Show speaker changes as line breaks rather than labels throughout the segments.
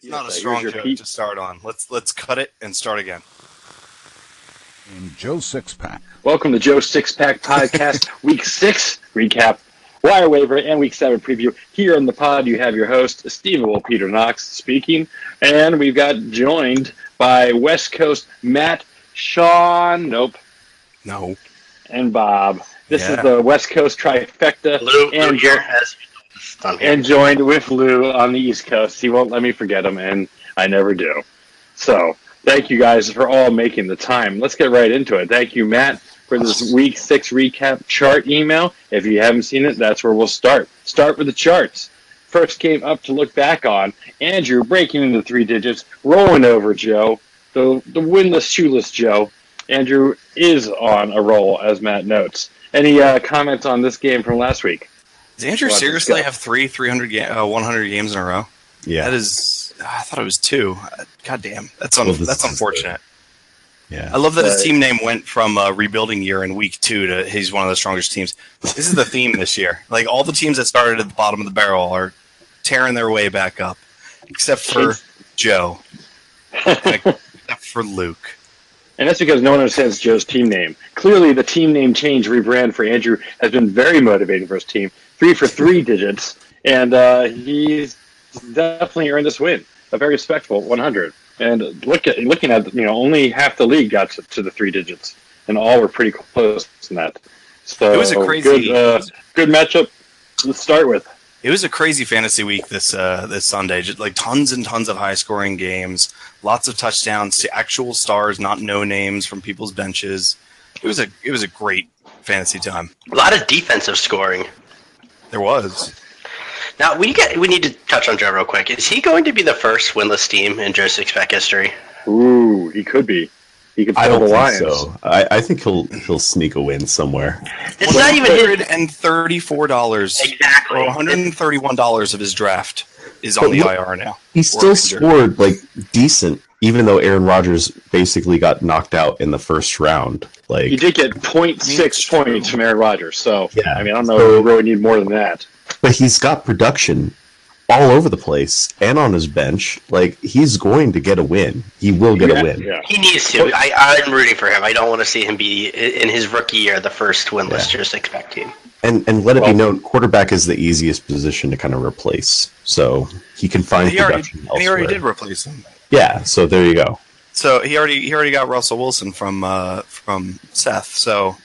It's not a strong
here's
joke
Pete.
to start on. Let's let's cut it and start again.
in Joe Sixpack.
Welcome to Joe Sixpack Podcast, Week Six recap, wire waiver, and Week Seven preview. Here on the pod, you have your host Stephen Will Peter Knox speaking, and we've got joined by West Coast Matt, Sean, nope,
No.
and Bob. This
Yeah.
is the West Coast trifecta,
Lou, Lou
and,
here
jo-
has I'm here.
And joined with Lou on the East Coast. He won't let me forget him, and I never do. So, thank you guys for all making the time. Let's get right into it. Thank you, Matt, for this week six recap chart email. If you haven't seen it, that's where we'll start. Start with the charts. First game up to look back on. Andrew breaking into three digits, rolling over Joe, the, the winless, shoeless Joe. Andrew is on a roll, as Matt notes. Any uh, comments on this game from last week?
Does Andrew
Well,
seriously have three 300 ga- uh, 100 games in a row?
Yeah.
That is. I thought it was two. Uh, God damn. That's un-
Well,
that's unfortunate.
yeah.
I love that his team name went from uh, rebuilding year in week two to he's one of the strongest teams. This is the theme this year. Like all the teams that started at the bottom of the barrel are tearing their way back up, except for Joe, except for Luke.
And that's because no one understands Joe's team name. Clearly, the team name change rebrand for Andrew has been very motivating for his team. Three for three digits, and uh, he's definitely earned this win. A very respectable 100. And look at looking at you know only half the league got to, to the three digits, and all were pretty close in that. So
It was a crazy-
good, uh, good matchup. Let's start with.
It was a crazy fantasy week this uh, this Sunday. Just like tons and tons of high scoring games, lots of touchdowns to actual stars, not no names from people's benches. It was a it was a great fantasy time.
A lot of defensive scoring.
There was.
Now we get we need to touch on Joe real quick. Is he going to be the first winless team in Joe Sixpack history?
Ooh, he could be. He could
I don't
the
think
Lions.
so. I, I think he'll he'll sneak a win somewhere.
It's not even
hundred
his
and thirty four dollars
exactly.
one hundred and thirty one dollars of his draft is on
But
the
look-
IR now.
He still scored like decent, even though Aaron Rodgers basically got knocked out in the first round. Like
He did get 0.6 points from Aaron Rodgers. So
Yeah.
I mean, I don't know
So-
if we really need more than that.
but he's got production all over the place and on his bench. Like he's going to get a win. He will get
Yeah,
a win.
Yeah.
He needs to. I, I'm rooting for him. I don't want to see him be in his rookie year the first winless Joe Sixpack team.
And and let it
Well-
be known, quarterback is the easiest position to kind of replace. So he can find
He already,
production
and he already did replace him.
Yeah. So there you go.
So he already he already got Russell Wilson from uh, from Seth. So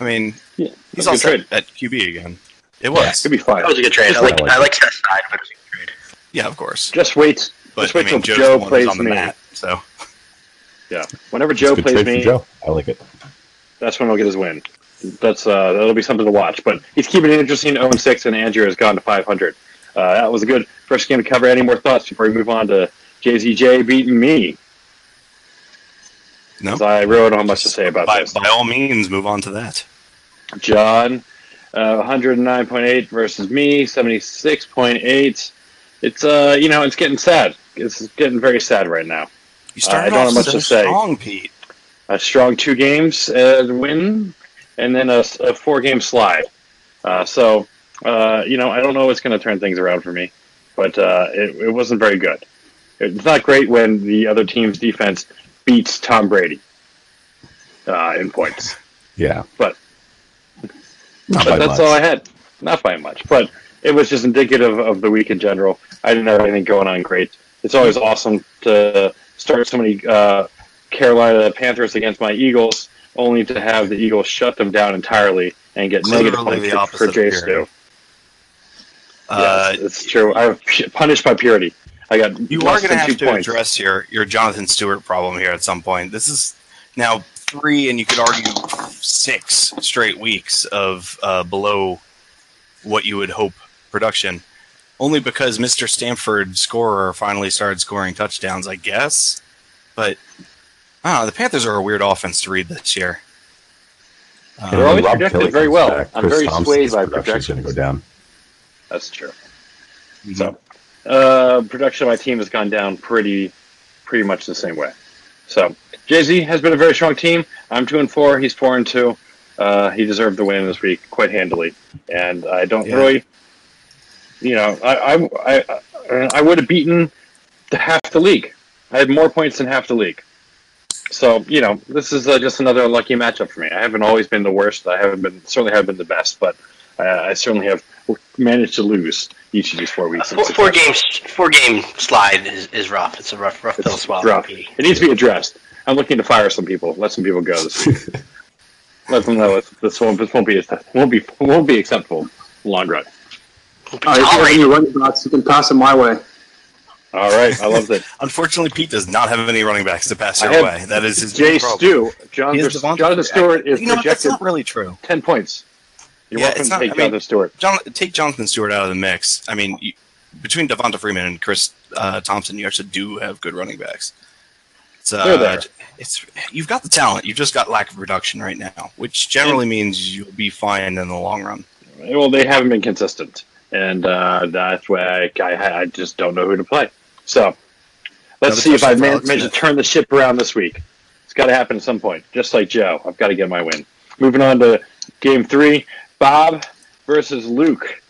I mean
Yeah,
he's
that's a
all
good
set at QB again. It was.
Could be fine.
That was a good trade. I
Just
like
like
I like Seth's side, but it was a good trade.
Yeah, of course.
Just wait.
But
just wait
I mean,
till
Joe's
Joe
the one who's
plays
on the
me.
mat. So
Yeah. Whenever Joe
It's a good
plays
trade
me,
for Joe. I like it.
that's when he'll get his win. That's uh, that'll be something to watch. But he's keeping it interesting. 0 6, and Andrew has gone to 500. Uh, that was a good first game to cover. Any more thoughts before we move on to JZJ beating me?
No,
I really don't have much to say about
By,
this.
by all means, move on to that.
John, uh, 109.8 versus me, 76.8. It's uh, you know, it's getting sad. It's getting very sad right now.
You started
I don't
off
have much
so
to say.
strong, Pete.
A strong two games uh, win, and then a, a four game slide. Uh, so, uh, you know, I don't know what's going to turn things around for me, but uh, it, it wasn't very good. It's not great when the other team's defense beats Tom Brady uh, in points.
Yeah.
But- but that's
much.
all I had. Not by much, but it was just indicative of the week in general. I didn't have anything going on great. It's always awesome to start so many uh, Carolina Panthers against my Eagles, only to have the Eagles shut them down entirely and get negative points
the
for, for Jay Stu.
Uh,
yes, it's true. I was punished by purity. I got
you are going to have to
points.
address your, your Jonathan Stewart problem here at some point. This is now three, and you could argue six straight weeks of uh, below what you would hope production. Only because Mr. Stanford scorer finally started scoring touchdowns, I guess. But I don't know. The Panthers are a weird offense to read this year. Um,
They're always
Rob
projected
Kelly
very well.
back,
I'm
Chris
very
Thompson's
swayed by
production's going to go down.
That's true.
mhm.
So, uh, production of my team has gone down pretty, pretty much the same way. So, Jay Z has been a very strong team. I'm two and four. He's four and two. Uh, he deserved the win this week quite handily, and I don't
Yeah.
really, you know, I I I, I would have beaten the half the league. I had more points than half the league. So you know, this is uh, just another lucky matchup for me. I haven't always been the worst. I haven't been certainly haven't been the best, but uh, I certainly have managed to lose each of these four weeks. in
Four, four games, four game slide is, is rough. It's a rough, rough pill to
It's
swallow.
rough. It needs to be addressed. I'm looking to fire some people. Let some people go this week. Let them know this, this won't this won't be won't be won't be acceptable long run.
All right, if you have
tolerated.
any running backs, you can pass them my way.
All right, I love that.
Unfortunately, Pete does not have any running backs to pass
I
your way. That is his
Jay
big.
Stu, Jonathan, Jonathan Stewart is
you know, what, that's not really true.
ten points. You're
Yeah,
welcome to
not-
take
I mean-
Jonathan Stewart.
John, take Jonathan Stewart out of the mix. I mean, you, between Devonta Freeman and Chris uh, Thompson, you actually do have good running backs. It's, uh,
They're there.
it's you've got the talent. You've just got lack of production right now, which generally means you'll be fine in the long run.
Well, they haven't been consistent, and uh, that's why I, I, I just don't know who to play. So let's
Another
see if I man, manage to turn the ship around this week. It's got to happen at some point. Just like Joe, I've got to get my win. Moving on to game three, Bob versus Luke.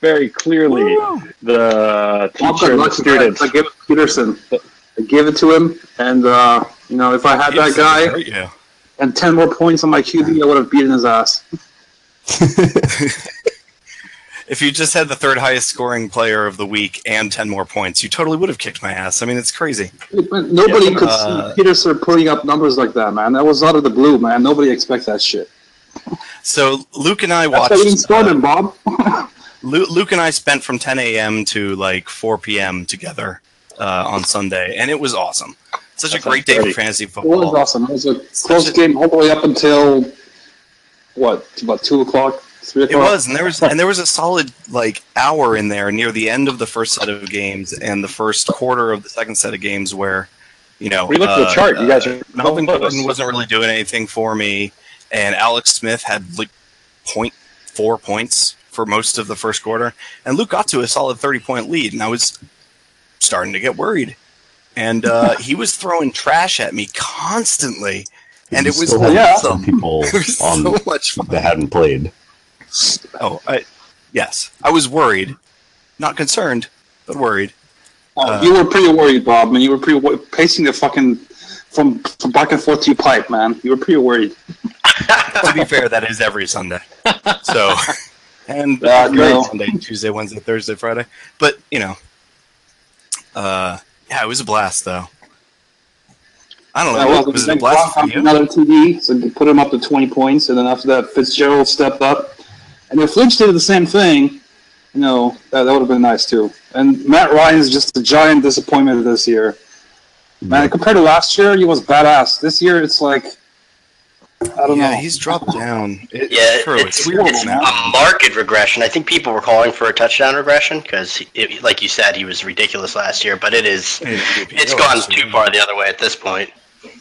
Very clearly, the teacher and the
lucky,
students.
I, I give it to Peterson. I give it to him, and uh, you know, if I had that guy
yeah.
and ten more points on my QB, I would have beaten his ass.
If you just had the third highest scoring player of the week and ten more points, you totally would have kicked my ass. I mean, it's crazy.
Nobody
Yeah,
could
uh,
see Peterson putting up numbers like that, man. That was out of the blue, man. Nobody expects that shit.
So Luke and I
That's
watched.
we didn't
uh,
him, Bob.
Lu- Luke and I spent from 10 a.m. to like 4 p.m. together uh, on Sunday, and it was awesome. Such
That
a great day for fantasy football.
It was awesome. It was a close
a-
game all the way up until what? About two o'clock,
It was, and there was, and there was a solid like hour in there near the end of the first set of games and the first quarter of the second set of games where, you know,
We looked at the
uh,
chart. You guys are
Melvin
close.
Gordon wasn't really doing anything for me, and Alex Smith had like 0.4 points for most of the first quarter, and Luke got to a solid 30 point lead, and I was starting to get worried. And uh, he was throwing trash at me constantly, and it was
still have
yeah.
some people
it was
on
so much fun.
that hadn't played.
Oh, I, yes, I was worried, not concerned, but worried.
Oh,
Uh,
you were pretty worried, Bob, man. You were pretty wor- pacing the fucking from from back and forth to your pipe, man. You were pretty worried.
to be fair, that is every Sunday. So, and every
no.
Sunday, Tuesday, Wednesday, Thursday, Friday. But you know, uh, yeah, it was a blast though. I don't know.
Yeah, well,
was it a blast for you?
another TD, so put him up to 20 points, and then after that, Fitzgerald stepped up. And if Lynch did the same thing, you know, that, that would have been nice too. And Matt Ryan's just a giant disappointment this year. Mm-hmm. Man, compared to last year, he was badass. This year, it's like, I don't
yeah,
know.
he's dropped down. It,
Yeah,
true.
it's,
It's, weird
it's
now.
a marked regression. I think people were calling for a touchdown regression because, like you said, he was ridiculous last year. But it is, it's gone too far the other way at this point.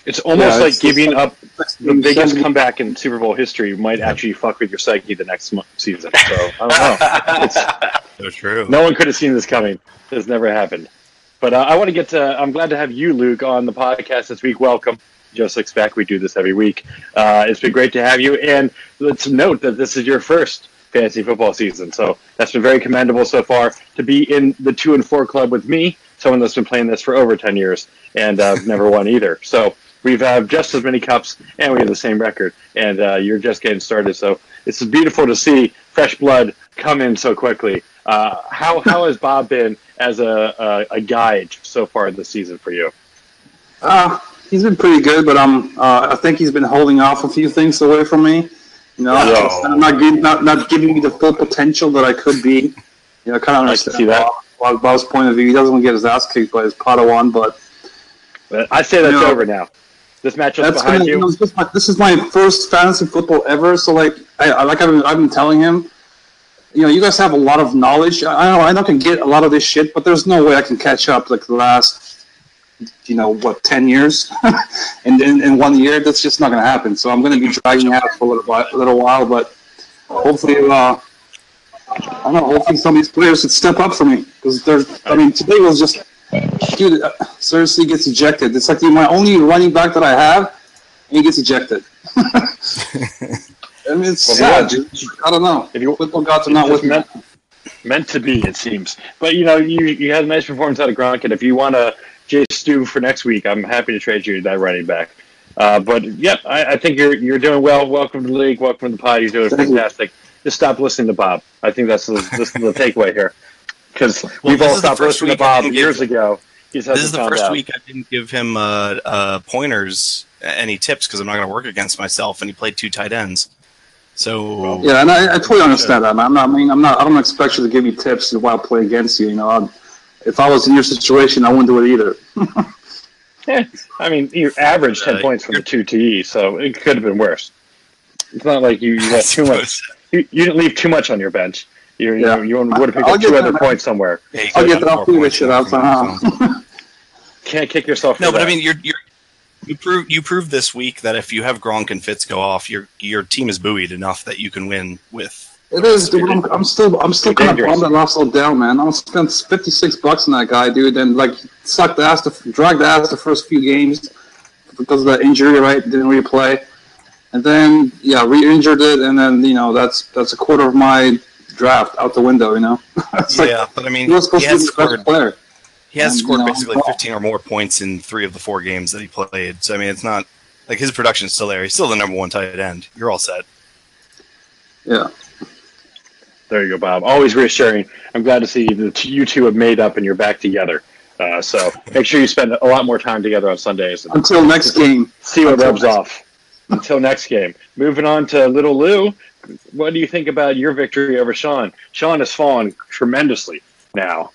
It's almost
Yeah,
like
it's-
giving up the biggest
Seventy-
comeback in Super Bowl history might actually fuck with your psyche the next mo- season. So I don't know. It's,
So true.
no one could have seen this coming. This never happened. But uh, I want to get to. I'm glad to have you, Luke, on the podcast this week. Welcome. Just expect we do this every week. Uh, it's been great to have you. And let's note that this is your first fantasy football season. So that's been very commendable so far to be in the two and four club with me, someone that's been playing this for over 10 years and uh, never won either. So we've had just as many cups and we have the same record. And uh, you're just getting started. So it's beautiful to see fresh blood come in so quickly. Uh, how, how has Bob been as a, a, a guide so far this season for you?
Uh, he's been pretty good, but um, uh, I think he's been holding off a few things away from me. You know,
No.
I'm not giving not, not giving me the full potential that I could be. You know, kind of
I can see that.
Bob- Bob's point of view. He doesn't want to get his ass kicked by his Padawan, but
But I say that's
No.
over now. This matchup's
that's
behind you.
you know, this, is my, this is my first fantasy football ever. So like, I, I like I've been, I've been telling him, you know, you guys have a lot of knowledge. I, I know I know I can get a lot of this shit, but there's no way I can catch up like the last, you know, what ten years, and in, in one year that's just not gonna happen. So I'm gonna be dragging out for a little while, a little while but hopefully, uh, I don't know. Hopefully, some of these players would step up for me because they're. I mean, today was just, dude. Uh, seriously, gets ejected. It's like the, my only running back that I have, and he gets ejected. I mean, it's
Well,
sad, dude. I don't know.
If you-
Football gods are not with me.
meant- meant to be, it seems. But you know, you you had a nice performance out of Gronk, and if you want to Jay Stu for next week, I'm happy to trade you that running back. Uh, but yep, I, I think you're you're doing well. Welcome to the league. Welcome to the pod. You're doing
Thank you.
Fantastic. Just stop listening to Bob. I think that's the, this is the takeaway here. Because
Well,
we've all stopped
first
listening to Bob years
give-
ago.
This is the first
out.
week I didn't give him uh, uh, pointers, any tips, because I'm not going to work against myself, and he played two tight ends. So
Yeah, and I, I totally understand that, man. I'm not, I mean, I'm not. I don't expect you to give me tips while I play against you. You know, I'd, if I was in your situation, I wouldn't do it either.
Yeah, I mean, you averaged ten
Uh,
points from the two TE, so it could have been worse. It's not like you, you left too much. You, you didn't leave too much on your bench. You,
Yeah.
you, you would have picked
I'll
up two other
man.
points somewhere.
Yeah,
I'll get that.
four
I'll figure
points
this shit out
from that, so.
somehow.
Can't kick yourself. For
No, but I mean, you're, you're you prove you proved this week that if you have Gronk and Fitz go off, your your team is buoyed enough that you can win with.
It is, dude. I'm, I'm still, I'm still kind of
Dangerous.
bummed that Lost down, man. I spent 56 bucks on that guy, dude, and like sucked the ass, the, dragged the ass the first few games because of that injury, right? Didn't replay, and then yeah, re-injured it, and then you know that's that's a quarter of my draft out the window, you know. it's like
yeah, but I mean,
he was supposed
he
to be
has
the best
scored
player.
he has
and,
scored
you know,
basically 15 or more points in three of the four games that he played. So I mean, it's not like his production's still there. He's still the number one tight end. You're all set.
Yeah,
There you go, Bob. Always reassuring. I'm glad to see that you two have made up and you're back together. Uh, so make sure you spend a lot more time together on Sundays
until next game.
see what
Until
rubs
next-
off. Until next game. Moving on to Little Lou. What do you think about your victory over Sean? Sean has fallen tremendously now,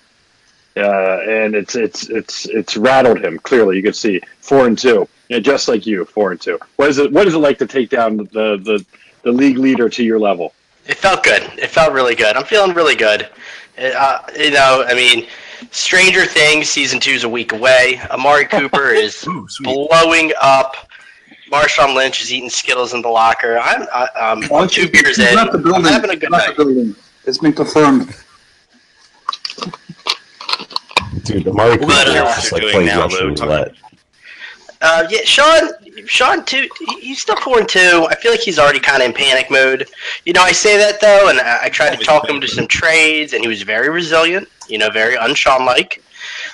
uh, and it's it's it's it's rattled him. Clearly, you can see four and two. Yeah, just like you, four and two. What is it? What is it like to take down the the, the league leader to your level?
It felt good. It felt really good. I'm feeling really good. Uh, you know, I mean, Stranger Things season two is a week away. Amari Cooper is
Ooh,
blowing up. Marshawn Lynch is eating Skittles in the locker. I'm I, um, I'm two beers in.
left the
I'm having a good
He's
night.
the building. It's been confirmed.
Dude, Amari Cooper
What
is just like
doing
playing
now,
Russian
Lou?
Roulette.
Uh, yeah, Sean. Sean, too. He's still four and two. I feel like he's already kind of in panic mode. You know, I say that though, and I, I tried to talk him to some trades, and he was very resilient. You know, very un-Sean like.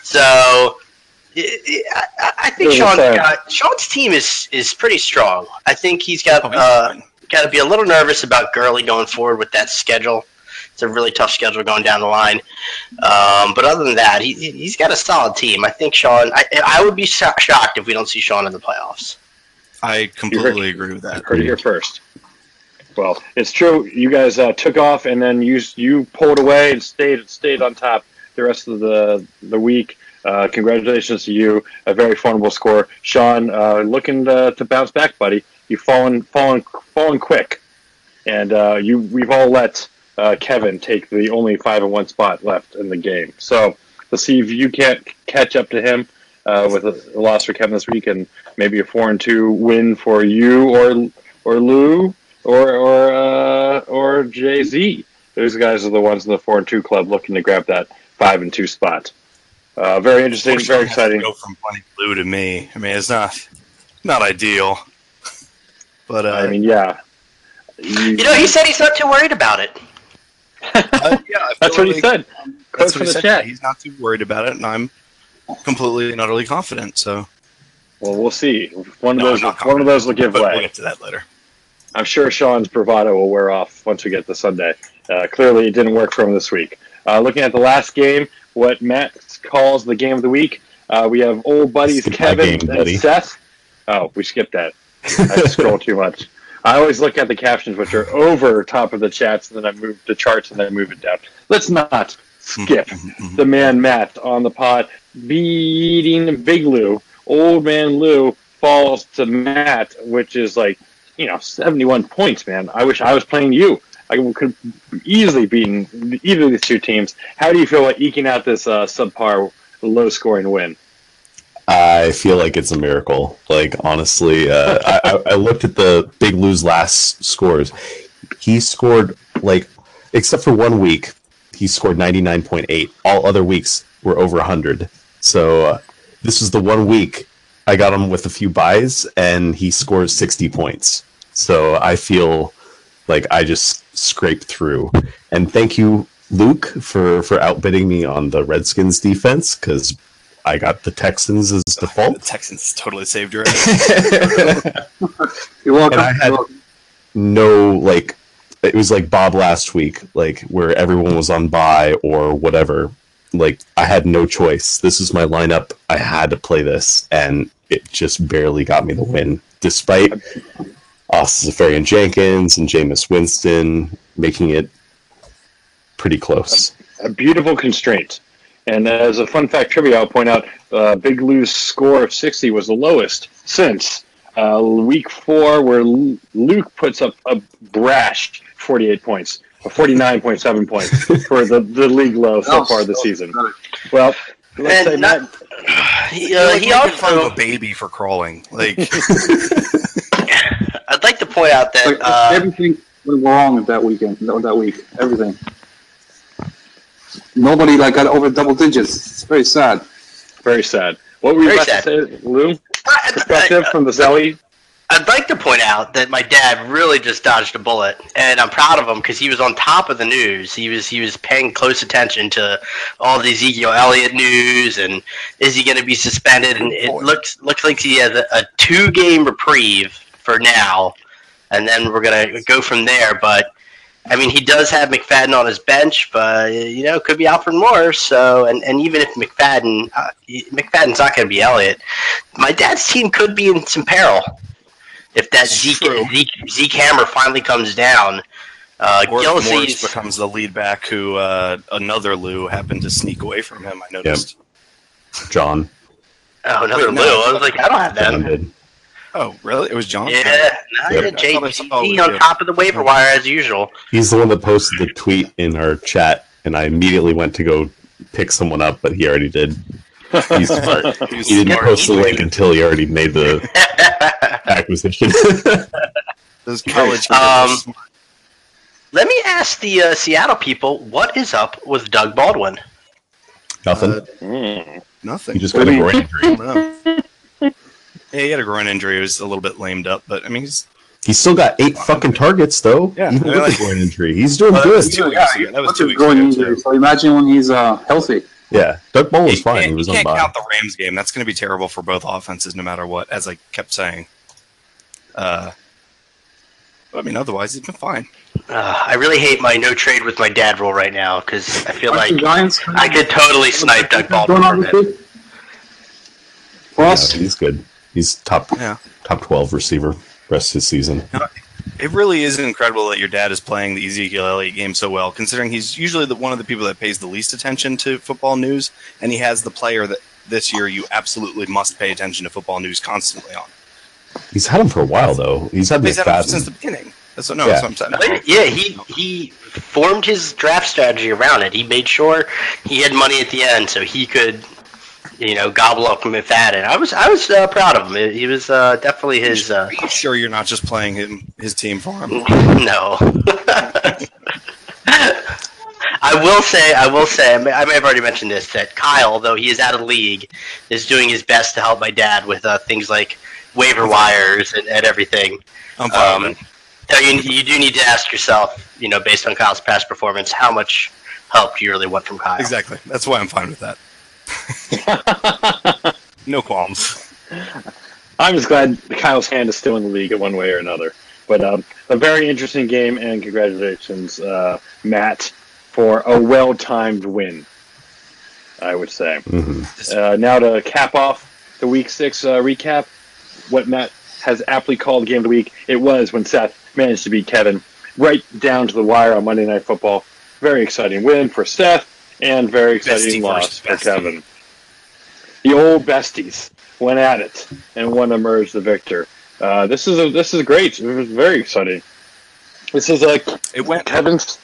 So, I, I- I think
Good
Sean's got Sean's team is is pretty strong. I think he's got
Oh,
uh, got to be a little nervous about Gurley going forward with that schedule. It's a really tough schedule going down the line. Um, but other than that, he, he's got a solid team. I think Sean. I, I would be shocked if we don't see Sean in the playoffs.
I completely agree with that.
Heard it here first. Well, it's true. You guys uh, took off, and then you you pulled away and stayed stayed on top the rest of the the week. Uh, congratulations to you. A very formidable score, Sean. Uh, looking to, to bounce back, buddy. You've fallen fallen fallen quick, and uh, you we've all let uh, Kevin take the only five and one spot left in the game. So let's see if you can't catch up to him uh, with a, a loss for Kevin this week, and maybe a four and two win for you or or Lou or or or Jay Z. Those guys are the ones in the four and two club looking to grab that five and two spot. Uh, very interesting, very
Sean has to
exciting.
Go from playing blue to me. I mean, it's not not ideal. But uh,
I mean, yeah. You,
You know, he said he's not too worried about it.
uh, yeah,
that's
feel
what he said. Quote
That's what he said.
chat.
He's not too worried about it, and I'm completely and utterly confident. So
Well, we'll see. One of
No,
those, one of those will give
but we'll get to that later.
I'm sure Sean's bravado will wear off once we get to Sunday. Uh, clearly, it didn't work for him this week. Uh, looking at the last game, what Matt calls the game of the week, uh, we have old buddies
Skip
Kevin
game,
and. Seth. Oh, we skipped that. I scroll too much. I always look at the captions, which are over top of the chats, and then I move the charts and then move it down. Let's not skip the man Matt on the pod beating Big Lou. Old man Lou falls to Matt, which is like, you know, 71 points, man. I wish I was playing you. I could easily beaten either of these two teams. How do you feel about eking out this uh, subpar, low scoring win?
I feel like it's a miracle. Like honestly, uh, I, I- I looked at the Big Lou's last scores. He scored like, except for one week, he scored ninety nine point eight. All other weeks were over hundred. So uh, this was the one week I got him with a few buys, and he scores sixty points. So I feel like I just scraped through. And thank you Luke for for outbidding me on the Redskins defense because I got the Texans as default. The.
Texans totally saved your ass.
You're welcome.
And I had- no like it was like Bob last week, like where everyone was on buy or whatever. Like I had no choice. This is my lineup. I had to play this, and it just barely got me the win, despite Austin Seferian-Jenkins and Jameis Winston making it pretty close.
a beautiful constraint. And as a fun fact trivia, I'll point out uh, Big Lou's score of 60 was the lowest since uh, week four, where Lu- Luke puts up a brash 48 points, or 49.7 points for the, the league low so
Oh,
far this
so-
season. Well, let's
And
say
not-
Matt,
He,
You're
uh,
like
he
making fun of
also.
a baby for crawling. Like
I'd like to point out that
Like,
uh,
everything went wrong that weekend, that, that week. Everything. Nobody like got over double digits. It's very sad.
very sad. What were you
Very
about
sad.
to say, Lou?
I-
Perspective
I-
from the Zelly?
I'd like to point out that my dad really just dodged a bullet, and I'm proud of him because he was on top of the news. He was he was paying close attention to all the Ezekiel Elliott news, and is he going to be suspended? And it looks looks like he has a, a two game reprieve for now, and then we're gonna go from there. But I mean, he does have McFadden on his bench, but you know, could be Alfred Morris. So, and, and even if McFadden uh, McFadden's not going to be Elliott, my dad's team could be in some peril if that Zeke,
True.
Zeke Zeke Hammer finally comes down. Uh,
or Morris
Gilsey's
becomes the lead back who uh, another Lou happened to sneak away from him. I noticed.
John,
oh another
Wait, no.
Lou. I was like, I don't have
John
them.
did.
Oh, really? It was John.
Yeah, no, yeah, Jay,
I thought I saw
he
it
on
too.
top of the waiver wire as usual.
He's the one that posted the tweet in our chat, and I immediately went to go pick someone up, but he already did. He's smart.
He
He didn't
smart.
post the link until he already made the acquisition.
Those college kids
Um. Let me ask the uh, Seattle people, what is up with Doug Baldwin?
Nothing.
Uh,
Mm.
Nothing.
he just got a groin injury.
I don't know. Yeah, he had a groin injury. He was a little bit lamed up, but I mean, he's
He's still got eight fucking targets though.
Yeah.
even with the groin injury, he's doing good.
two weeks ago. That was
What's
two
his
weeks
growing
ago,
injury? So imagine when he's uh, healthy.
Yeah, Doug Bowl was
you
fine.
can't,
He was
you
on
can't count the Rams game. That's going to be terrible for both offenses, no matter what. As I kept saying. Uh, I mean, otherwise he's been fine.
Uh, I really hate my no trade with my dad rule right now because I feel
Aren't
like
Giants
I could totally snipe Doug
going
Baldwin
on
for a
this
bit.
week? For us,
Yeah, he's good. He's top
Yeah.
top twelve receiver rest of his season.
It really is incredible that your dad is playing the Ezekiel Elliott game so well, considering he's usually the, one of the people that pays the least attention to football news, and he has the player that this year you absolutely must pay attention to football news constantly on.
He's had him for a while though. He's had
He's
this
had him since the beginning. That's what, no,
Yeah.
that's what I'm saying.
Yeah, he he formed his draft strategy around it. He made sure he had money at the end so he could, you know, gobble up McFadden. I was I was uh, proud of him. He was uh, definitely his. Uh,
you sure you're not just playing him his team for him?
no. I will say, I will say, I may, I may have already mentioned this that Kyle, though he is out of the league, is doing his best to help my dad with uh, things like waiver wires and, and everything.
I'm fine.
Um, you, you do need to ask yourself, you know, based on Kyle's past performance, how much help do you really want from Kyle?
Exactly. That's why I'm fine with that. no qualms.
I'm just glad Kyle's hand is still in the league in one way or another. But um, a very interesting game, and congratulations, uh, Matt, for a well-timed win. I would say.
Mhm.
Uh, now to cap off the Week Six uh, recap, what Matt has aptly called game of the week. It was when Seth managed to beat Kevin right down to the wire on Monday Night Football. Very exciting win for Seth, and very exciting
Bestie
loss for
bestie.
Kevin. The old besties went at it, and one emerged the victor. Uh, this is a, this is great. It was very exciting. This is like
It went.
Kevin's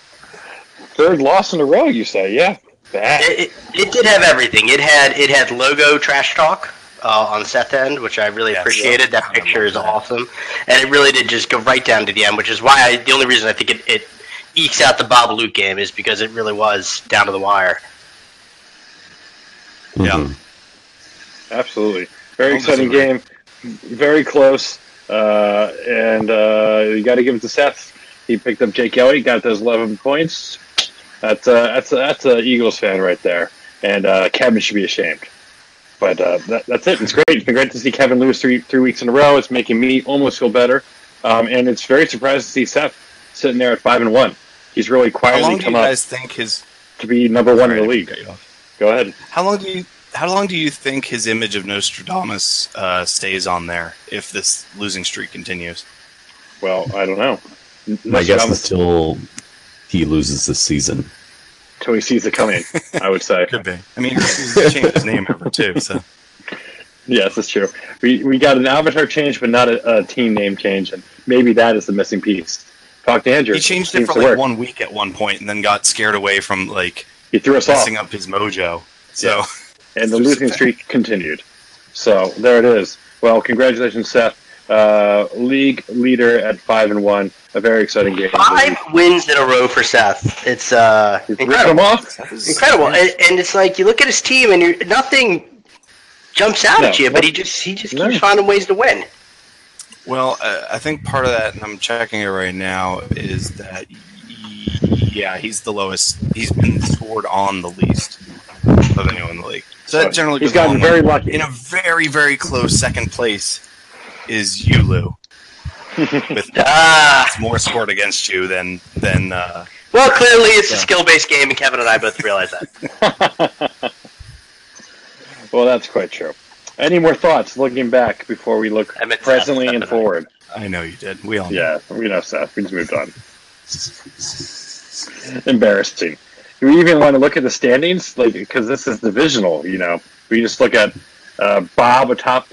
third loss in a row. You say, yeah, bad.
It, it, it did have everything. It had it had logo trash talk uh, on Seth end, which I really
Yes.
appreciated. That picture is
that.
awesome, and it really did just go right down to the end, which is why I, the only reason I think it, it ekes out the Bob Luke game is because it really was down to the wire.
Yeah.
Absolutely. Very
I'll
exciting
disagree.
game. Very close. Uh, and uh, you got to give it to Seth. He picked up Jake Elliott, got those 11 points. That's uh, that's that's a Eagles fan right there, and uh, Kevin should be ashamed. But uh, that, that's it. It's great. It's been great to see Kevin lose three three weeks in a row. It's making me almost feel better, um, and it's very surprised to see Seth sitting there at five and one. He's really quietly
How
quietly
long do you
come up
guys think his?
to be number one in the league.
cut you off.
Go ahead.
How long do you? How long do you think his image of Nostradamus uh, stays on there if this losing streak continues?
Well, I don't know.
My guess
Nostradamus
is till he loses this season.
until he sees it coming. I would say.
Could be. I mean, he's changed his name ever too. So
Yes, that's true. We we got an avatar change, but not a, a team name change, and maybe that is the missing piece. Talk to Andrew.
he changed it
Seems
for like
work.
one week at one point, and then got scared away from like
He threw us off,
messing up his mojo. So
and the losing streak continued. So there it is. Well, congratulations, Seth. Uh, league leader at five and one. A very exciting game.
Five wins in a row for Seth. It's uh,
He's
incredible.
them off.
Incredible. And, and it's like you look at his team, and you're, nothing jumps out at
No.
you, but he just he just
No.
keeps finding ways to win.
Well, uh, I think part of that, and I'm checking it right now, is that y- yeah, he's the lowest. He's been scored on the least of anyone in the league. So that generally
He's gotten very
with-
lucky.
in a very very close second place is Yulu with
Ah,
more scored against you than than uh,
well, clearly it's a skill-based game, and Kevin and I both realize that.
well, that's quite true. Any more thoughts looking back before we look
I meant Seth,
presently
Seth
and
and
forward?
I know you did. We all know.
Yeah, we know Seth. We just moved on. Embarrassing. Do we even want to look at the standings? Like, because this is divisional, you know. We just look at uh, Bob atop.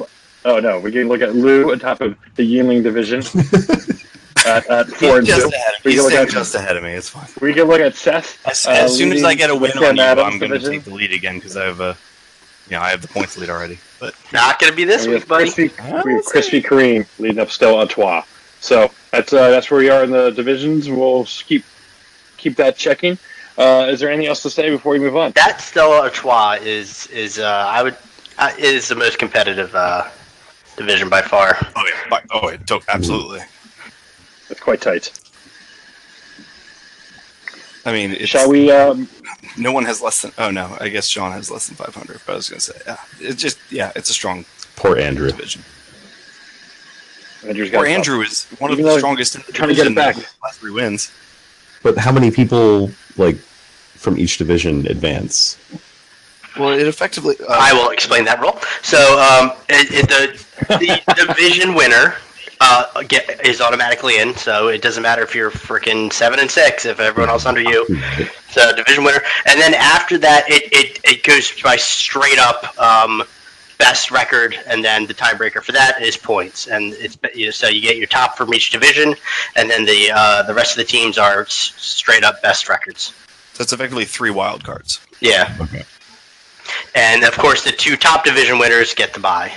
Oh no, we can look at Lou atop of the Yuengling division at, at four and
just
two.
ahead.
We
He's
can look at
just ahead of me. It's fine.
we can look at Seth.
As,
uh,
as soon as I get a win on you, I'm going to take the lead again because I have a, you know, I have the points lead already. But
Not going to be this
We
week, buddy.
Crispy, we have Crispy Kareem leading up still Artois. So that's uh, that's where we are in the divisions. We'll keep keep that checking. Uh, is there anything else to say before we move on?
That Stella Artois is is uh, I would uh, is the most competitive uh, division by far.
oh yeah, but, oh it took absolutely.
It's quite tight.
I mean, it's,
Shall we? Um,
No one has less than. Oh no, I guess Sean has less than 500. But I was going to say, yeah, it's just yeah, it's a strong
Poor Andrew.
division.
Andrew's got
Or Andrew is one of the strongest
trying to get it back.
Last three wins.
But how many people like from each division advance?
Well, it effectively. Uh,
I will explain that rule. So um, it, it, the the division winner uh, get, is automatically in. So it doesn't matter if you're freaking seven and six. If everyone else under you, it's a division winner. And then after that, it, it, it goes by straight up um, best record, and then the tiebreaker for that is points. And it's you know, so you get your top from each division, and then the uh, the rest of the teams are s- straight up best records.
So it's effectively three wild cards.
Yeah.
Okay.
And of course, the two top division winners get the bye.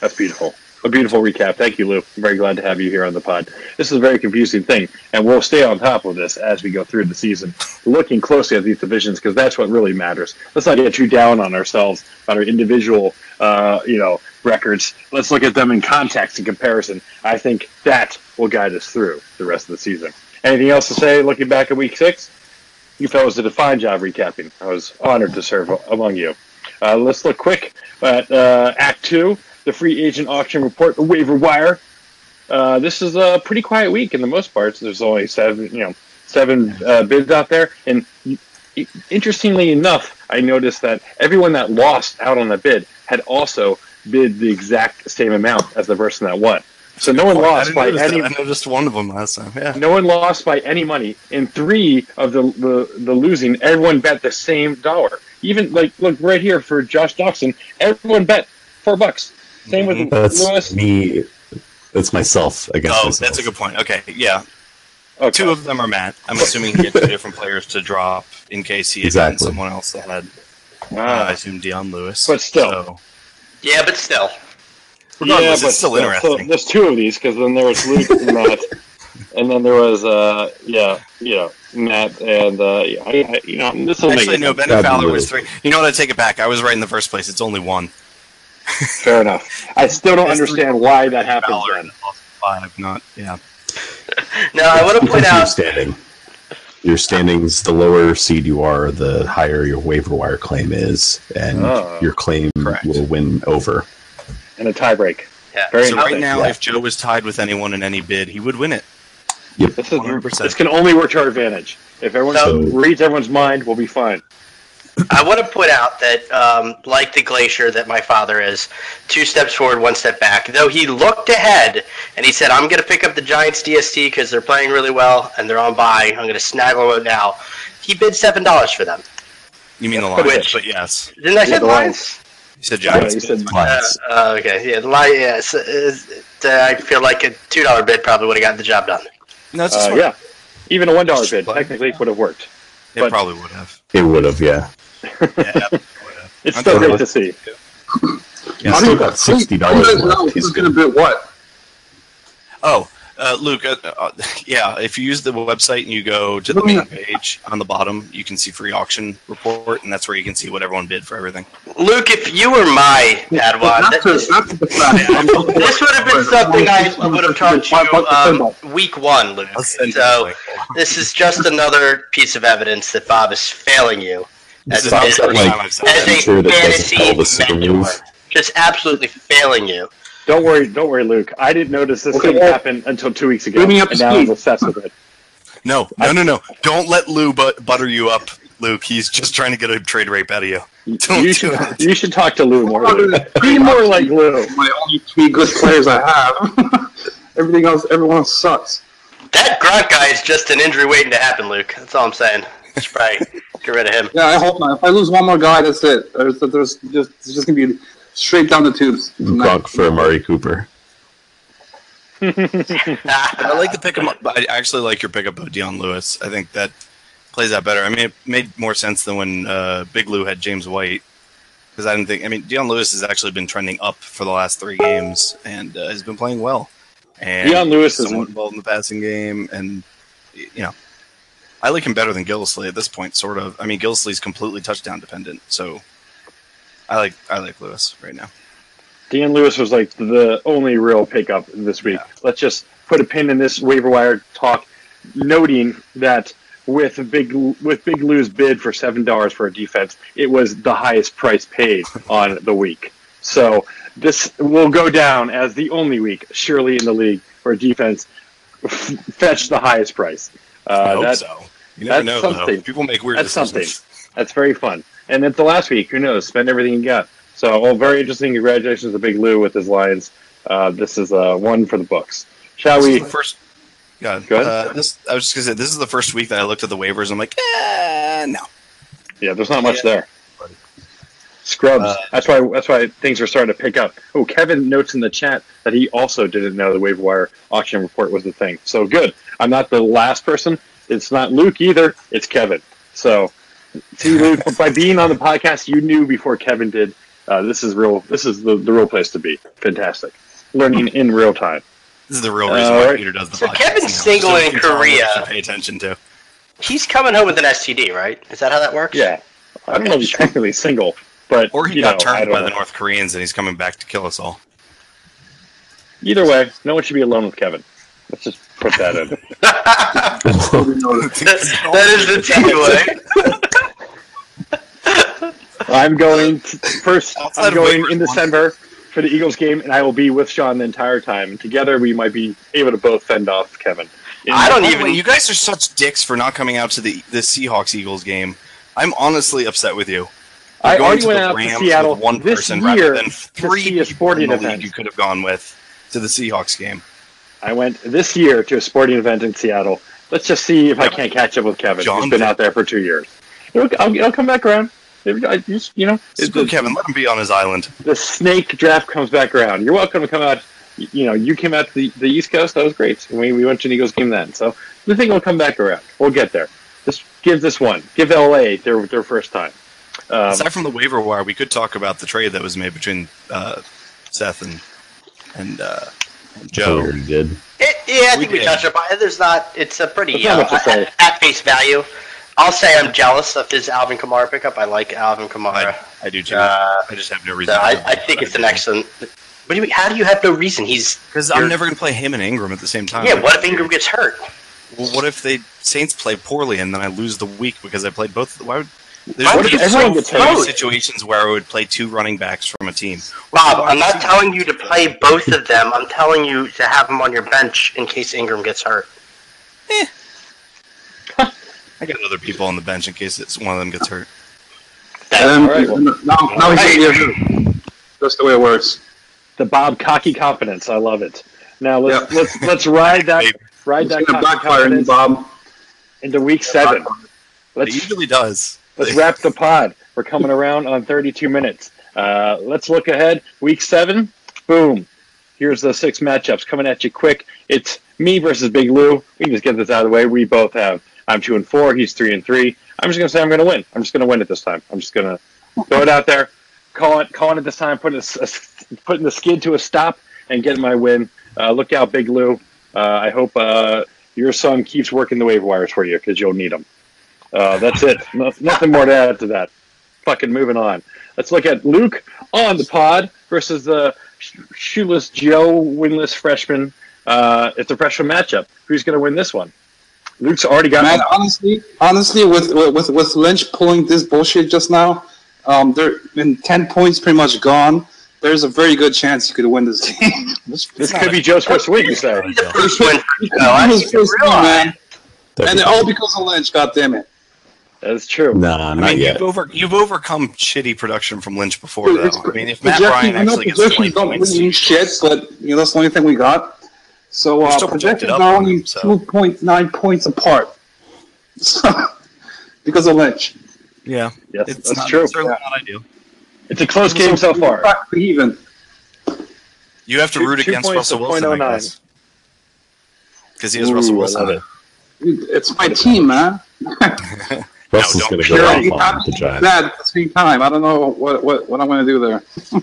That's beautiful. A beautiful recap. Thank you, Lou. Very glad to have you here on the pod. This is a very confusing thing, and we'll stay on top of this as we go through the season, looking closely at these divisions because that's what really matters. Let's not get too down on ourselves on our individual, uh, you know, records. Let's look at them in context and comparison. I think that will guide us through the rest of the season. Anything else to say? Looking back at week six, you fellows did a fine job recapping. I was honored to serve among you. Uh, let's look quick at uh, Act Two the free agent auction report, the waiver wire. Uh, this is a pretty quiet week in the most parts. There's only seven, you know, seven uh, bids out there, and interestingly enough, I noticed that everyone that lost out on the bid had also bid the exact same amount as the person that won. So no one lost by
that.
any.
I noticed one of them last time. Yeah.
No one lost by any money. In three of the, the, the losing, everyone bet the same dollar. Even like look right here for Josh Doctson, everyone bet four bucks. Same with
Mhm.
That's
Lewis.
me. That's myself against
Oh,
myself.
that's a good point. Okay, yeah.
Okay.
Two of them are Matt. I'm assuming he had two different players to drop in case he had
Exactly.
someone else that had. Uh, I
Ah,
assume Dion Lewis.
But still.
So,
Yeah, but still.
regardless, it's still
so
interesting.
there's two of these because then there was Luke and Matt, and then there was uh yeah yeah Matt and uh yeah, I, I, you know this will
Actually,
it
no. Ben Fowler was three. You know what? I take it back. I was right in the first place. It's only one.
Fair enough. I still don't
It's
understand why that happens.
Fowler
Then
five. Not yeah.
Now I want to
Because
point
you're
out
standing. Your standings, the lower seed you are, the higher your waiver wire claim is, and
Oh.
your claim
Correct.
will win over.
And a tiebreak.
Yeah.
Very
So right now,
Yeah.
if Joe was tied with anyone in any bid, he would win it.
This, is,
100%.
this can only work to our advantage. If everyone
So-
reads everyone's mind, we'll be fine.
I want to point out that, um, like the glacier that my father is, two steps forward, one step back. Though he looked ahead and he said, "I'm going to pick up the Giants DST because they're playing really well and they're on bye. I'm going to snaggle it now." He bid seven dollars for them.
You mean the Lions,
Which-
but yes.
Didn't I say
Yeah, the
Lions?
You said
Yeah,
Giants.
you said-
Uh,
Lions.
uh, okay, yeah, the Lions. Yes, uh, I feel like a two dollar bid probably would have gotten the job done.
no, it's
Uh, yeah. Even a one dollar bid
play.
technically would have worked.
It
but-
probably would have.
It would have, yeah.
Yeah, it would have.
It's
I'm
still great to see.
Yeah,
How do
still
you-
got sixty
how do you
dollars
know.
He's
who's gonna bid what?
Oh, uh, Luke, uh, uh, yeah, if you use the website and you go to the main page on the bottom, you can see free auction report, and that's where you can see what everyone bid for everything.
Luke, if you were my Padawan,
Not
this,
not to the fact.
This would have been something I would have taught you um, week one, Luke.
I'll send you
So this is just another piece of evidence that Bob is failing you
This
as,
is not the
as,
first
like-
time I've said
as a
Sure that doesn't
fantasy
the second
mentor.
move.
Just absolutely failing you.
Don't worry, don't worry, Luke. I didn't notice this
Okay,
thing
well,
happen until two weeks ago,
bring me up to
and now I'm
speed.
obsessed with it.
No, no, no, no. Don't let Lou but- butter you up, Luke. He's just trying to get a trade rate out of you. Don't
You
do
should,
it.
you should talk to Lou more. Luke. Be more like Lou.
My only three good players I have. Everything else, everyone else sucks.
That Gronk guy is just an injury waiting to happen, Luke. That's all I'm saying. Just probably get rid of him.
Yeah, I hope not. If I lose one more guy, that's it. There's, there's just, it's just gonna be straight down the tubes.
Gronk for Amari Cooper.
I like the pickup. I actually like your pickup of Dion Lewis. I think that plays out better. I mean, it made more sense than when uh, Big Lou had James White because I didn't think. I mean, Dion Lewis has actually been trending up for the last three games and uh, has been playing well. And
Dion Lewis is
somewhat involved in the passing game, and you know, I like him better than Gillislee at this point. Sort of. I mean, Gillislee's completely touchdown dependent, so I like I like Lewis right now.
Dion Lewis was like the only real pickup this week. Let's just put a pin in this waiver wire talk, noting that with big with Big Lou's bid for seven dollars for a defense, it was the highest price paid on the week. So this will go down as the only week, surely in the league, where a defense fetched the highest price.
I
Uh,
hope
that,
so. You never
that's
know.
something.
Though. People make weird
That's
decisions.
That's very fun. And it's the last week. Who knows? Spend everything you got. So, well, very interesting. Congratulations to Big Lou with his Lions. Uh, this is uh, one for the books. Shall
This
we?
first. Yeah,
Go ahead.
Uh, this, I was just gonna say this is the first week that I looked at the waivers. I'm like, eh, no.
Yeah, there's not much
Yeah.
there. Scrubs.
Uh,
that's why. That's why things are starting to pick up. Oh, Kevin notes in the chat that he also didn't know the waiver wire auction report was the thing. So good. I'm not the last person. It's not Luke either. It's Kevin. So, see, Luke, by being on the podcast, you knew before Kevin did. Uh, this is real. This is the, the real place to be. Fantastic. Learning in real time.
This is the real reason
Uh,
why
right.
Peter does the
So
podcast.
Kevin's
now,
single
we
in
can tell him what
Korea.
to Pay attention to.
He's coming home with an STD, right? Is that how that works?
Yeah. I don't know if he's
sure.
technically single, but
Or he
you
got
know,
turned by
know.
the North Koreans and he's coming back to kill us all.
Either way, no one should be alone with Kevin. Let's just put that in.
that, that is the takeaway.
I'm going t- first. I'm going
waivers,
in
one-
December for the Eagles game, and I will be with Sean the entire time. And together, we might be able to both fend off Kevin. In-
I don't even-
way, you guys are such dicks for not coming out to the the Seahawks Eagles game. I'm honestly upset with you.
I
You're going
already
to
went
the
out to
Rams
Seattle
with one
this
person
year
rather than three
see a sporting
the
event.
you could have gone with to the Seahawks game.
I went this year to a sporting event in Seattle. Let's just see if I can't catch up with Kevin.
John
He's been out there for two years. It'll, I'll, it'll come back around. I just, you know,
Screw
the,
Kevin, let him be on his island.
the snake draft comes back around. You're welcome to come out. You know, you came out to the, the East Coast. That was great. We, we went to an Eagles game then. So the thing will come back around. We'll get there. Just give this one. Give LA their their first time. Um,
Aside from the waiver wire, we could talk about the trade that was made between uh, Seth and and, uh, and
We
Joe.
already did.
It, yeah, I
We
think we,
did.
touched upon it. There's not. It's a pretty
There's
uh,
to say.
at, at face value. I'll say I'm jealous of his Alvin Kamara pickup. I like Alvin Kamara.
I, I do too.
Uh,
I just have no
so
reason.
I, I think it's an excellent. What do you mean? How do you have no reason? He's
because I'm never going to play him and Ingram at the same time.
yeah. What if Ingram gets hurt?
Well, what if the Saints play poorly and then I lose the week because I played both? Why would there's
Why
what if
everyone
so
get
few
hurt?
situations where I would play two running backs from a team?
Bob, I'm not telling you to play both of them. I'm telling you to have them on your bench in case Ingram gets hurt. Eh.
I got other people on the bench in case it's one of them gets hurt.
And um,
All right, well-
now, now he's gonna get That's the way it works.
The Bob cocky confidence. I love it. Now let's
Yep.
let's let's ride that ride
It's
that cocky
backfire on you,
confidence
Bob.
into week seven.
It
Let's
usually does.
Let's wrap the pod. We're coming around on 32 minutes. Uh, let's look ahead. Week seven. Boom. Here's the six matchups coming at you quick. It's me versus Big Lou. We can just get this out of the way. We both have. I'm two and four. He's three and three. I'm just gonna say I'm gonna win. I'm just gonna win it this time. I'm just gonna throw it out there, call it, calling it this time, putting putting the skid to a stop, and getting my win. Uh, look out, Big Lou. Uh, I hope uh, your son keeps working the waiver wires for you because you'll need them. Uh, that's it. No, nothing more to add to that. Fucking moving on. Let's look at Luke on the pod versus the sh- shoeless Joe winless freshman. Uh, it's a freshman matchup. Who's going to win this one? Luke's already got.
Man, honestly, honestly, with with with Lynch pulling this bullshit just now, um, there been ten points pretty much gone. There's a very good chance you could win this game.
this could be Joe's first win. You say?
First win for Joe.
That
I
was
didn't
first game,
realize.
man, and
be-
all because of Lynch. God damn it!
That's true.
nah,
I
not
mean,
yet.
you've over you've overcome shitty production from Lynch before,
Dude,
though. I mean, if Matt
Projection-
Ryan actually gets twenty
projections don't
points,
really mean shit, but you know that's the only thing we got. So
We're
uh,
still projected
projections
up
are
on
only
so.
two point nine points apart. So, because of Lynch.
yeah,
Yes,
it's
that's
not,
true.
certainly not ideal.
It's a close game so far.
Even.
You have to
Two-
root
two
against Russell Wilson, I guess, because he has
Ooh,
Russell Wilson.
it.
It's my team, man.
Russell's
No,
going to go
Sure,
off on the
to
Giants.
bad at the same time. I don't know what what, what I'm going to do there.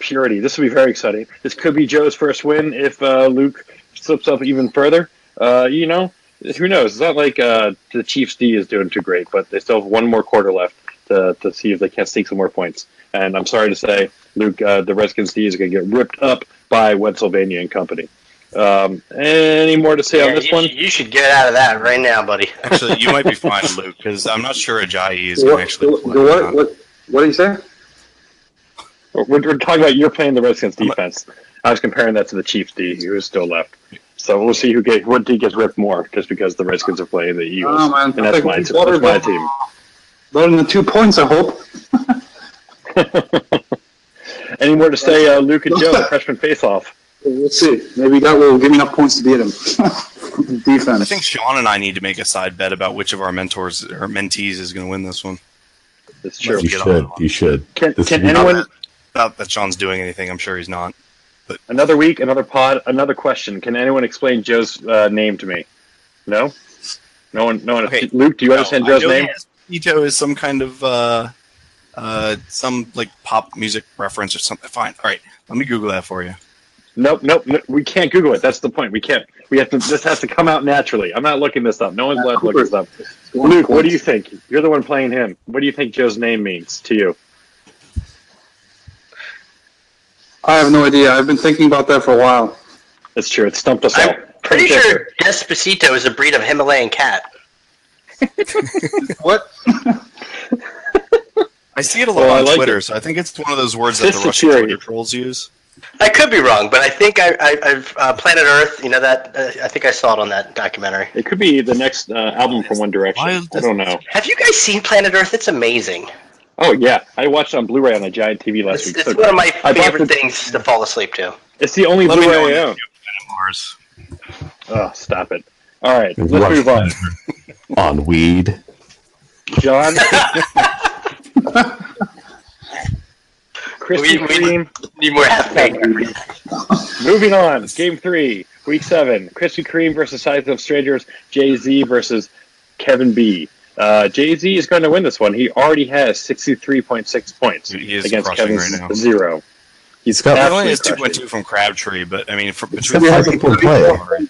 Purity. This will be very exciting. This could be Joe's first win if uh, Luke slips up even further. Uh, you know, who knows? It's not like uh, the Chiefs D is doing too great, but they still have one more quarter left to, to see if they can't sneak some more points. And I'm sorry to say, Luke, uh, the Redskins D is going to get ripped up by Pennsylvania and company. Um, any more to say
Yeah,
on this
you,
one?
you should get out of that right now, buddy.
Actually, you might be fine, Luke, because I'm not sure Ajayi is going to
What,
actually
what,
play. or
what, what, what do you say?
We're, we're talking about you're playing the Redskins defense. I was comparing that to the Chiefs D, who is still left. So we'll see who get what D gets ripped more, just because the Redskins are playing the Eagles,
Oh, man.
and that's my,
think
that's
Water-
my team.
Better than two points, I hope.
Any more to say, uh, Luke and Joe, freshman face-off?
Let's see. Maybe that will give me enough points to beat him. Defense.
I think Sean and I need to make a side bet about which of our mentors or mentees is going to win this one.
It's true.
You should.
on.
You should.
Can,
This
can
would be-
anyone?
Not that Sean's doing anything. I'm sure he's not.
But Another week, another pod, another question. Can anyone explain Joe's uh, name to me? No. No one. No one.
Okay.
Luke, do you understand
No, I
Joe's
know
name?
Ito is some kind of uh, uh, some like pop music reference or something. Fine. All right. Let me Google that for you.
Nope, nope, no, we can't Google it. That's the point. We can't. We have to. This has to come out naturally. I'm not looking this up. No one's allowed to look this up. Luke, what do you think? You're the one playing him. What do you think Joe's name means to you?
I have no idea. I've been thinking about that for a while.
It's true. It stumped us all.
I'm pretty sure Despacito is a breed of Himalayan cat.
What?
I see it a lot
Well,
on
like
Twitter,
it.
so I think it's one of those words that the
Just
Russian
security.
Twitter trolls use.
I could be wrong, but I think I, I, I've uh, Planet Earth. You know that? Uh, I think I saw it on that documentary.
It could be the next uh, album from One Direction. I don't know.
Have you guys seen Planet Earth? It's amazing.
Oh yeah, I watched it on Blu-ray on a giant TV last
It's,
week.
it's
So
one of my
I
favorite
the-
things to fall asleep to.
It's the only
Let me know when
Blu-ray I
you
own.
Mars.
Oh, stop it! All right, let's move on.
On weed.
John. Krispy
We- we-
Kreme.
Need more half.
Moving on. Game three, week seven. Krispy Kreme versus Size of Strangers. Jay Z versus Kevin B. Uh, Jay Z is going to win this one. He already has 63.6 points
He is
against
crushing
Kevin's
right now.
zero.
He's got.
He only has two
crushing.
point two from Crabtree, but I mean, for,
It's
between
gonna be
three
people
people,
play.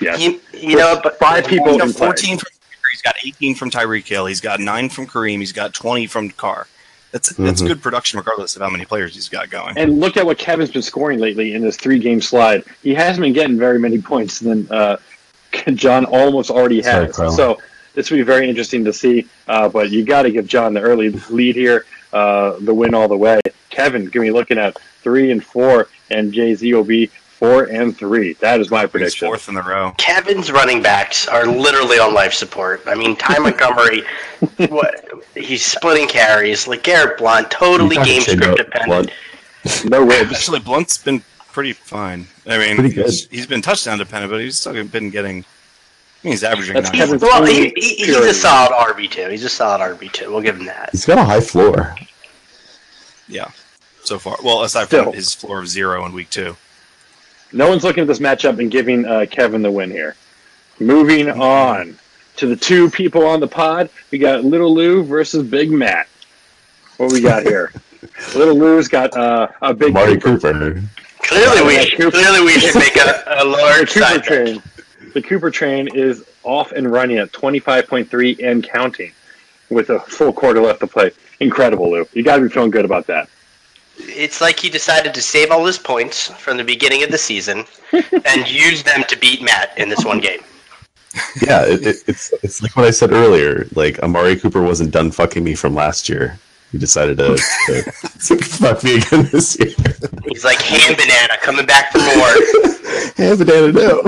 Yes.
You, you know, but
Five people
he's
in
got fourteen from. He's got eighteen from Tyreek Hill. He's got nine from Kareem. He's got twenty from Carr. That's that's
Mhm.
good production, regardless of how many players he's got going.
And look at what Kevin's been scoring lately in this three-game slide. He hasn't been getting very many points than uh, John almost already
Sorry,
has.
Carl.
so this will be very interesting to see. Uh, but you got to give John the early lead here, uh, the win all the way. Kevin, going to be looking at three and four, and Jay Z will be four and three. That is my
He's
prediction.
fourth in the row.
Kevin's running backs are literally on life support. I mean, Ty Montgomery, what he's splitting carries. Like Garrett Blount, totally game script dependent.
Blount?
No ribs.
Actually, Blount's been pretty fine. I mean,
Pretty good.
he's- he's been touchdown dependent, but he's still been getting. I mean, he's averaging.
That's
nine.
Kevin's
Well, he, he, he's a solid RB two. He's a solid RB two. We'll give him that.
He's got a high floor.
Yeah, so far. Well, aside
Still.
from his floor of zero in week two.
No one's looking at this matchup and giving uh, Kevin the win here. Moving on to the two people on the pod, we got Little Lou versus Big Matt. What we got here? Little Lou's got uh, a big
Amari
Cooper.
Cooper.
Clearly, we should,
Cooper-
clearly we should make a, a
The
large
Cooper train. The Cooper train is off and running at 25.3 and counting with a full quarter left to play. Incredible, Lou. You got to be feeling good about that.
It's like he decided to save all his points from the beginning of the season and use them to beat Matt in this one game.
Yeah, it, it, it's it's like what I said earlier. Like Amari Cooper wasn't done fucking me from last year. He decided to, to, to fuck me again this year.
He's like ham banana coming back for more.
Hey, banana, no.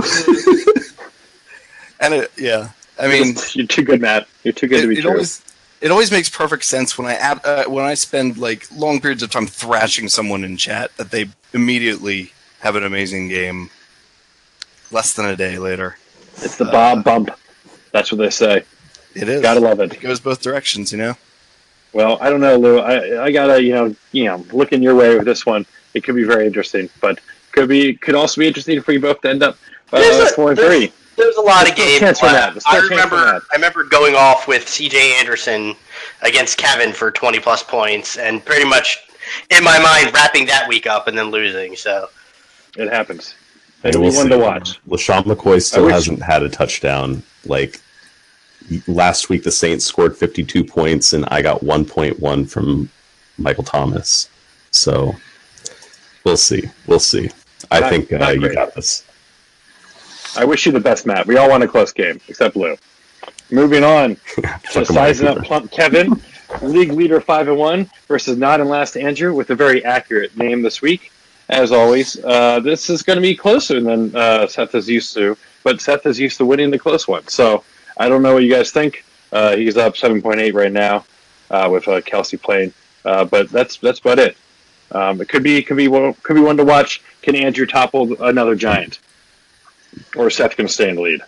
And it, yeah, I mean,
You're too good, Matt. You're too good
it,
to be
it
true.
always it always makes perfect sense when I uh, when I spend like long periods of time thrashing someone in chat that they immediately have an amazing game. Less than a day later,
It's the Bob bump. That's what they say.
it is.
Gotta love it.
It goes both directions, you know.
Well, I don't know, Lou. I, I gotta, you know, you know, looking your way with this one. It could be very interesting, but could be could also be interesting for you both to end up uh,
a-
four and three.
There's a lot of
There's no
games.
chance for
but
that. There's no
I remember. I remember going off with C.J. Anderson against Kevin for 20 plus points, and pretty much in my mind wrapping that week up and then losing. So
It happens. It'll be one to watch.
LeSean McCoy still
wish-
hasn't had a touchdown. Like last week, the Saints scored 52 points, and I got 1.1 from Michael Thomas. So we'll see. We'll see. I
Not-
think uh,
not
you got this.
I wish you the best, Matt. We all want a close game, except Lou. Moving on to sizing up plump Kevin, league leader five and one versus not in last Andrew with a very accurate name this week. As always, uh, this is going to be closer than uh, Seth is used to, but Seth is used to winning the close one. So I don't know what you guys think. Uh, he's up seven point eight right now uh, with uh, Kelce playing, uh, but that's that's about it. Um, it could be could be could be one to watch. Can Andrew topple another giant, or is Seth going to stay in the lead?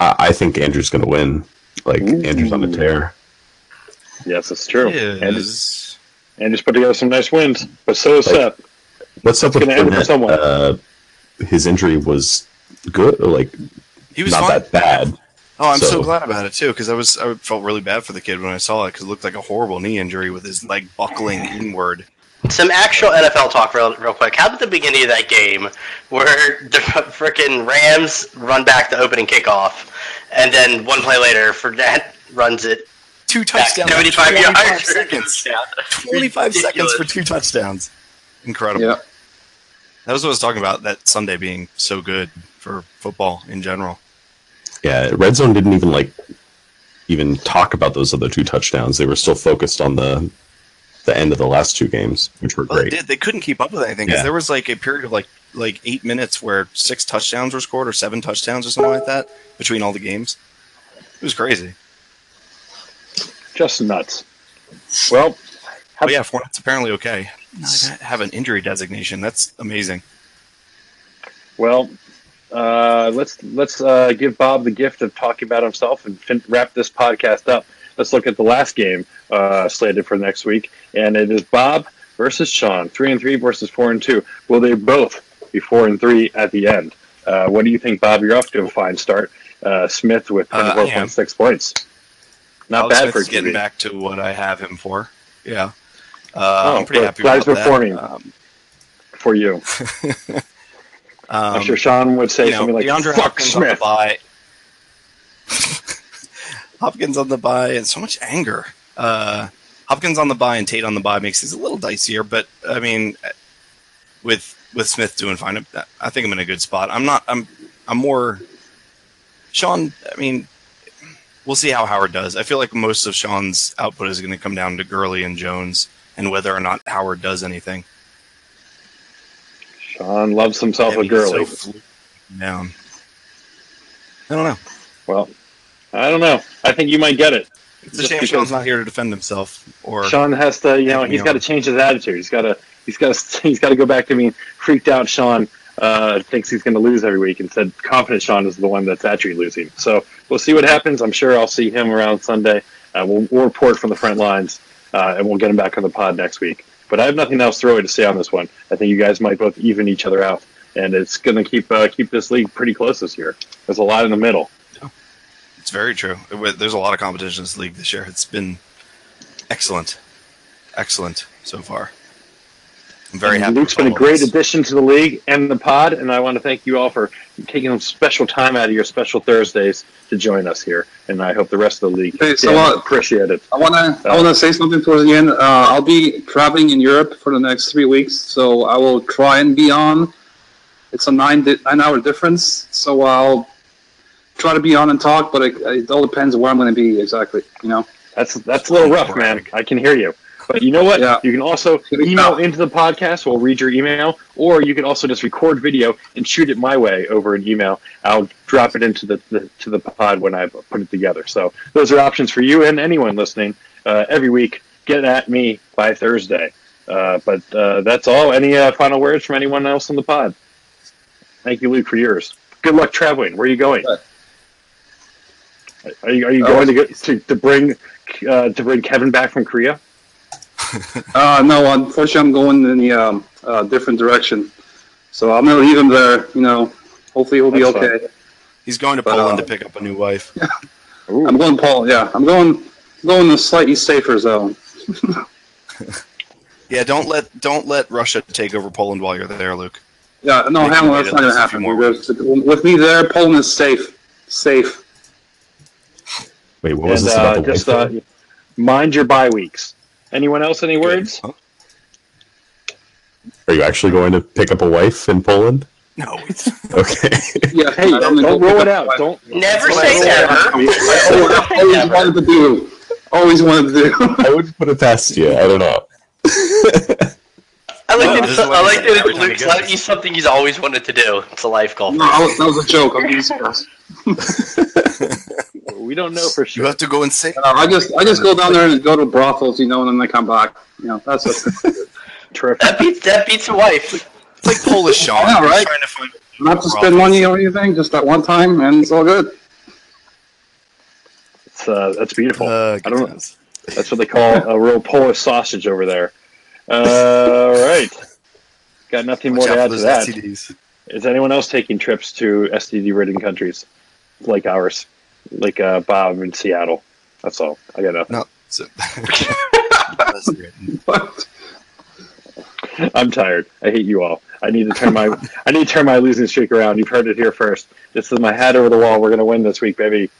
I, I think Andrew's going to win. Like
Ooh.
Andrew's on the tear.
Yes, it's true.
It
And
is.
and put together some nice wins. But so is
Like-
Seth.
What's up
It's
with
gonna end someone.
Uh, his injury was good, or like
He was
not
fine.
that bad.
Oh, I'm so,
So-
glad about it too because I was I felt really bad for the kid when I saw it because it looked like a horrible knee injury with his leg buckling inward.
Some actual NFL talk real, real quick. How about the beginning of that game where the freaking Rams run back the opening kickoff, and then one play later, Fournette runs it
Two
back
touchdowns,
75
in 25
yards.
seconds. 25 seconds for two touchdowns. Incredible.
Yeah.
That was what I was talking about. That Sunday being so good for football in general.
Yeah, Red Zone didn't even like even talk about those other two touchdowns. They were still focused on the the end of the last two games, which were
Well, they
great.
did. They couldn't keep up with anything because
Yeah.
there was like a period of like like eight minutes where six touchdowns were scored or seven touchdowns or something like that between all the games. It was crazy.
Just nuts. Well,
But yeah, Fournette's apparently okay. Not have an injury designation. That's amazing.
well, uh, let's let's uh, give Bob the gift of talking about himself and fin- wrap this podcast up. Let's look at the last game uh, slated for next week, and it is Bob versus Sean, three and three versus four and two. Will they both be four and three at the end? Uh, what do you think, Bob? You're off to a fine start. Uh, Smith with
Uh, I am.
24.6 points. Not
Alex
bad
Smith
for
getting back to what I have him for. Yeah. Uh,
Oh,
I'm pretty happy about
performing.
that. Um,
for you.
um,
I'm sure Sean would say
you know,
something like
DeAndre
"Fuck
Hopkins
Smith."
Hopkins on the bye and so much anger. Uh, Hopkins on the bye and Tate on the bye makes things a little dicier, but I mean, with with Smith doing fine, I think I'm in a good spot. I'm not. I'm I'm more Sean, I mean, we'll see how Howard does. I feel like most of Sean's output is going to come down to Gurley and Jones and whether or not Howard does anything.
Sean loves himself a Gurley.
so down. I don't know.
well, I don't know. I think you might get it.
It's a
Just
shame Sean's not here to defend himself. Or
Sean has to, you know, he's got to change his attitude. He's got to, he's got to, he's got to go back to being freaked out. Sean uh, thinks he's going to lose every week. and said confident Sean is the one that's actually losing. So we'll see what happens. I'm sure I'll see him around Sunday. Uh, we'll, we'll report from the front lines, uh, and we'll get him back on the pod next week. But I have nothing else really to say on this one. I think you guys might both even each other out, and it's going to keep uh, keep this league pretty close this year. There's a lot in the middle.
It's very true. There's a lot of competition in this league this year. It's been excellent, excellent so far. I'm very happy.
Luke's
with
been a great
this.
addition to the league and the pod, and I want to thank you all for taking some special time out of your special Thursdays to join us here. And I hope the rest of the league
Okay, so,
damn
uh,
appreciate it.
I wanna I wanna say something towards the end. Uh, I'll be traveling in Europe for the next three weeks, so I will try and be on. It's a nine di- nine hour difference, so I'll try to be on and talk, but it, it all depends where I'm going to be exactly. You know.
That's that's a little rough, man. I can hear you. But you know what?
Yeah.
You can also email into the podcast. We'll read your email, or you can also just record video and shoot it my way over an email. I'll drop it into the, the to the pod when I put it together. So those are options for you and anyone listening uh, every week. Get at me by Thursday. Uh, but uh, that's all. Any uh, final words from anyone else on the pod? Thank you, Luke, for yours. Good luck traveling. Where are you going? Are you, are you
Uh,
going to, get, to to bring uh, to bring Kevin back from Korea?
Uh, no, unfortunately, I'm going in the um, uh, different direction, so I'm going to leave him there. You know, hopefully he'll be
That's
okay.
He's going to
But,
Poland
uh,
to pick up a new wife.
Ooh.
I'm going Poland. Yeah, I'm going going the slightly safer zone.
Yeah, don't let don't let Russia take over Poland while you're there, Luke.
Yeah, no,
They can
that's not
gonna
happen. With me there, Poland is safe. Safe.
Wait, what was
and
this about
uh,
the
just uh, mind your bye weeks. Anyone else? Any words?
Huh?
Are you actually going to pick up a wife in Poland?
No, it's,
Okay.
Yeah,
Hey,
I'm
don't, roll it
up-
out. Don't
Never
don't
say
roll
never.
I always wanted to do. Always wanted to do.
I would put it past you. I don't know.
I like
No,
that.
this
It's,
is what
I like
said
that
every
it's
time he
Luke's
goes.
let something he's always wanted to do. It's a life goal.
No, that was a joke. I'm being serious.
We don't know for sure.
you have to go and say.
Uh, I just I just go down there and go to brothels, you know, and then I come back. You know, that's it.
Terrific.
That beats that beats a wife.
It's like Polish Sean.
Yeah, right.
trying to find
Not to spend money or anything, just that one time, and it's all good.
It's, uh, that's beautiful.
Uh,
I don't know. That's what they call a real Polish sausage over there. Uh, all right. Got nothing more to add to
those
that.
STDs.
Is anyone else taking trips to STD-ridden countries like ours, like uh, Bob in Seattle? That's all. I got nothing.
No. So, That's
I'm tired. I hate you all. I need to turn my I need to turn my losing streak around. You've heard it here first. This is my hat over the wall. We're gonna win this week, baby.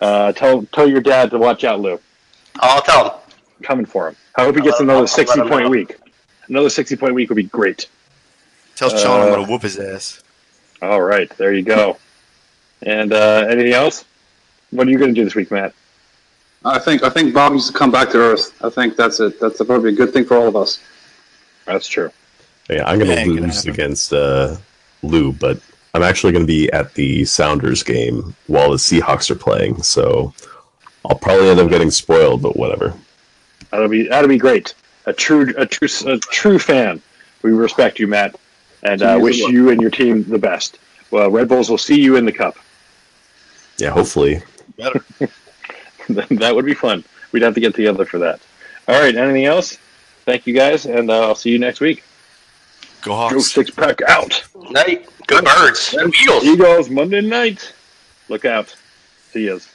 Uh, tell tell your dad to watch out, Lou.
I'll tell him.
Coming for him. I hope he
I'll
gets another
I'll- I'll
sixty point week. Another sixty point week would be great.
Tell Sean I'm
Uh,
gonna whoop his ass.
All right, there you go. And uh, anything else? What are you gonna do this week, Matt?
I think I think Bob needs to come back to Earth. I think that's it. That's probably a good thing for all of us.
That's true.
Yeah, I'm going to lose against uh, Lou, but I'm actually going to be at the Sounders game while the Seahawks are playing. So I'll probably end up getting spoiled, but whatever.
That'll be that'll be great. A true a true a true fan. We respect you, Matt, and uh, wish you and your team the best. Well, Red Bulls will see you in the cup.
Yeah, hopefully.
Better.
that would be fun. We'd have to get together for that. All right. Anything else? Thank you guys, and uh, I'll see you next week.
Go
Joe
Hawks.
Six Pack out.
Night. Good birds. Go Eagles.
Eagles Monday night. Look out. See yous.